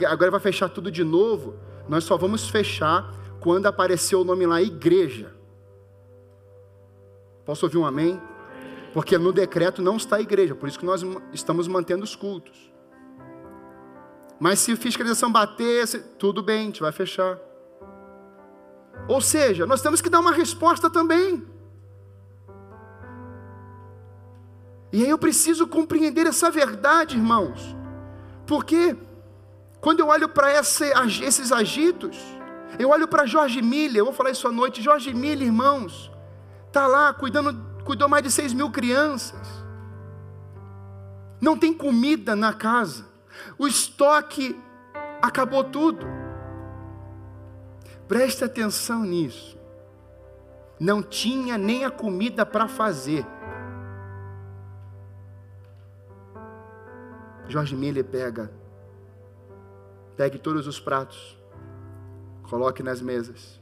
agora vai fechar tudo de novo. Nós só vamos fechar quando aparecer o nome lá, igreja. Posso ouvir um amém? Porque no decreto não está a igreja, por isso que nós estamos mantendo os cultos. Mas se a fiscalização bater, tudo bem, a gente vai fechar. Ou seja, nós temos que dar uma resposta também. E aí eu preciso compreender essa verdade, irmãos. Porque quando eu olho para esses agitos, eu olho para Jorge Miller, eu vou falar isso à noite. Jorge Miller, irmãos, está lá cuidando, cuidou mais de seis mil crianças. Não tem comida na casa. O estoque acabou tudo. Preste atenção nisso. Não tinha nem a comida para fazer. Jorge Miller pega, pegue todos os pratos, coloque nas mesas,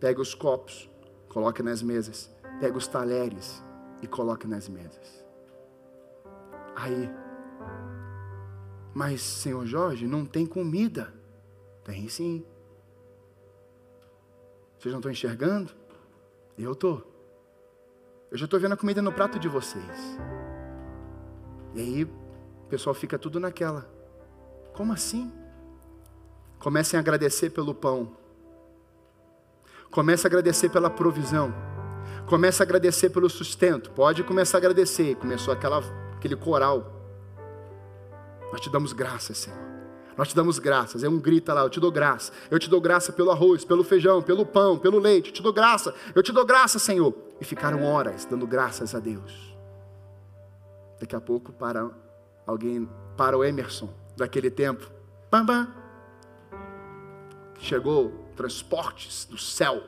pegue os copos, coloque nas mesas, pegue os talheres e coloque nas mesas. Aí, mas Senhor Jorge, não tem comida. Tem sim. Vocês não estão enxergando? Eu estou. Eu já estou vendo a comida no prato de vocês. E aí o pessoal fica tudo naquela. Como assim? Comecem a agradecer pelo pão. Comece a agradecer pela provisão. Comece a agradecer pelo sustento. Pode começar a agradecer. Começou aquela, aquele coral. Nós te damos graças, Senhor. Nós te damos graças. É um grita lá, eu te dou graça. Eu te dou graça pelo arroz, pelo feijão, pelo pão, pelo leite. Eu te dou graça. Eu te dou graça, Senhor. E ficaram horas dando graças a Deus. Daqui a pouco para alguém, para o Emerson daquele tempo. Bam, bam. Chegou transportes do céu.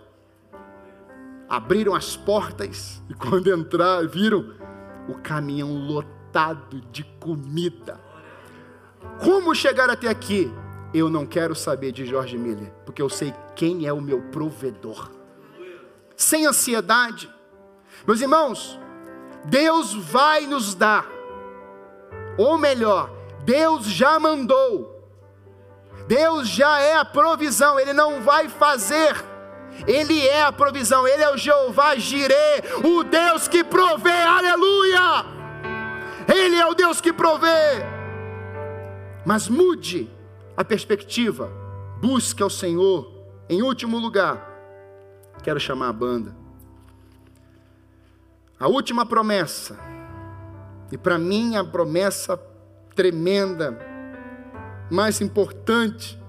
Abriram as portas e quando entraram, viram o caminhão lotado de comida. Como chegar até aqui? Eu não quero saber de Jorge Miller, porque eu sei quem é o meu provedor. Sem ansiedade. Meus irmãos, Deus vai nos dar, ou melhor, Deus já mandou, Deus já é a provisão, Ele não vai fazer, Ele é a provisão, Ele é o Jeová Jireh, o Deus que provê, aleluia! Ele é o Deus que provê. Mas mude a perspectiva, busque ao Senhor. Em último lugar, quero chamar a banda. A última promessa, e para mim a promessa tremenda, mais importante,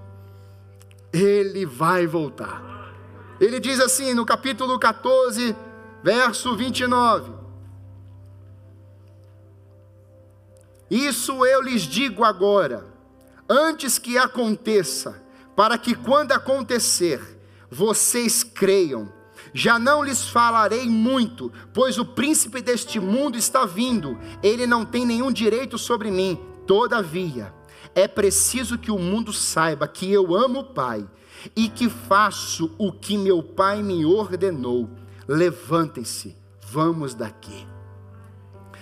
ele vai voltar. Ele diz assim no capítulo 14, verso 29. Isso eu lhes digo agora, antes que aconteça, para que quando acontecer, vocês creiam. Já não lhes falarei muito, pois o príncipe deste mundo está vindo, ele não tem nenhum direito sobre mim. Todavia, é preciso que o mundo saiba que eu amo o Pai e que faço o que meu Pai me ordenou. Levantem-se, vamos daqui.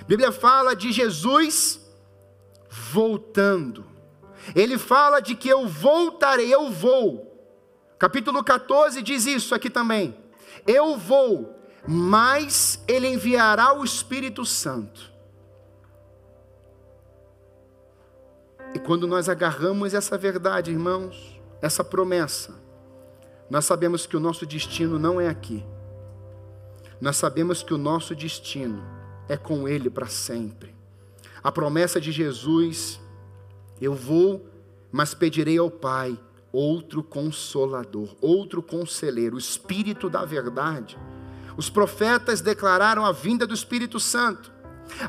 A Bíblia fala de Jesus voltando. Ele fala de que eu voltarei, eu vou. Capítulo 14 diz isso aqui também. Eu vou, mas ele enviará o Espírito Santo. E quando nós agarramos essa verdade, irmãos, essa promessa, nós sabemos que o nosso destino não é aqui. Nós sabemos que o nosso destino é com Ele para sempre. A promessa de Jesus: eu vou, mas pedirei ao Pai outro consolador, outro conselheiro, o Espírito da verdade. Os profetas declararam a vinda do Espírito Santo.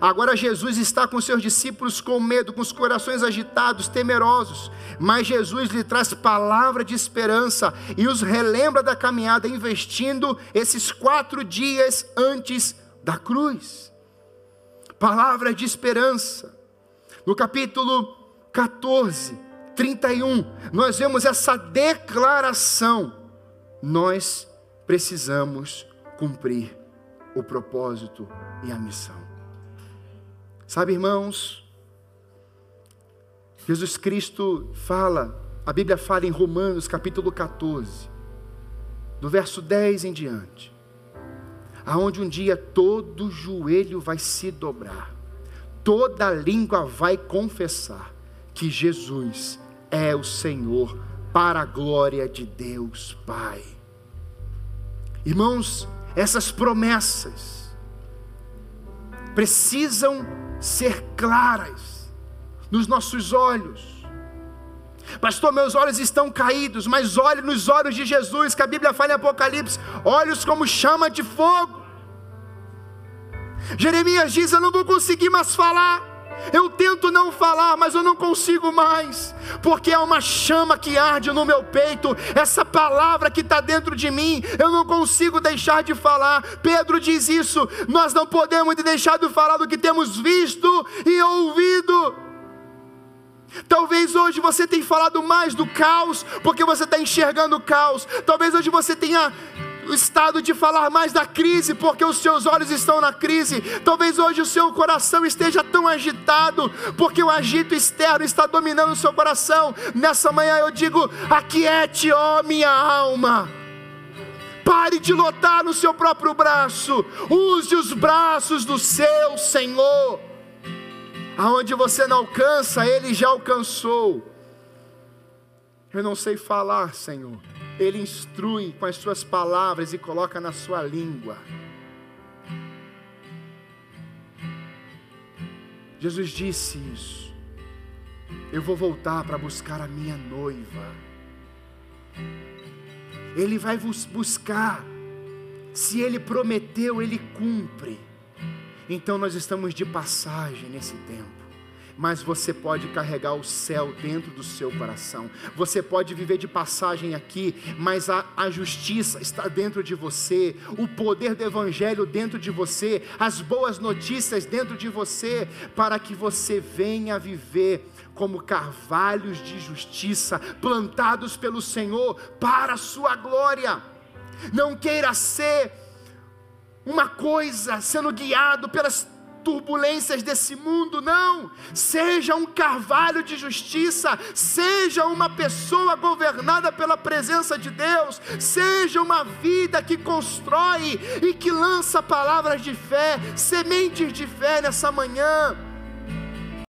Agora Jesus está com seus discípulos com medo, com os corações agitados, temerosos, mas Jesus lhe traz palavra de esperança e os relembra da caminhada, investindo esses quatro dias antes da cruz. Palavra de esperança. No capítulo 14, 31, nós vemos essa declaração. Nós precisamos cumprir o propósito e a missão. Sabe, irmãos, Jesus Cristo fala, a Bíblia fala em Romanos capítulo 14, do verso 10 em diante, aonde um dia todo joelho vai se dobrar, toda língua vai confessar que Jesus é o Senhor, para a glória de Deus Pai. Irmãos, essas promessas precisam ser claras nos nossos olhos. Pastor, meus olhos estão caídos, mas olhe nos olhos de Jesus, que a Bíblia fala em Apocalipse, olhos como chama de fogo. Jeremias diz: Eu não vou conseguir mais falar. Eu tento não falar, mas eu não consigo mais, porque é uma chama que arde no meu peito, essa palavra que está dentro de mim, eu não consigo deixar de falar. Pedro diz isso, nós não podemos deixar de falar do que temos visto e ouvido. Talvez hoje você tenha falado mais do caos, porque você está enxergando o caos. Talvez hoje você tenha o estado de falar mais da crise, porque os seus olhos estão na crise. Talvez hoje o seu coração esteja tão agitado, porque o agito externo está dominando o seu coração. Nessa manhã eu digo: aquiete, ó minha alma. Pare de lotar no seu próprio braço. Use os braços do seu Senhor. Aonde você não alcança, Ele já alcançou. Eu não sei falar, Senhor ele instrui com as suas palavras e coloca na sua língua. Jesus disse isso. eu vou voltar para buscar a minha noiva. Ele vai buscar. Se ele prometeu, ele cumpre. Então nós estamos de passagem nesse tempo mas você pode carregar o céu dentro do seu coração. Você pode viver de passagem aqui, mas a, a justiça está dentro de você, o poder do Evangelho dentro de você, as boas notícias dentro de você, para que você venha viver como carvalhos de justiça, plantados pelo Senhor para a sua glória. Não queira ser uma coisa sendo guiado pelas turbulências desse mundo, não. Seja um carvalho de justiça, seja uma pessoa governada pela presença de Deus, seja uma vida que constrói e que lança palavras de fé, sementes de fé nessa manhã.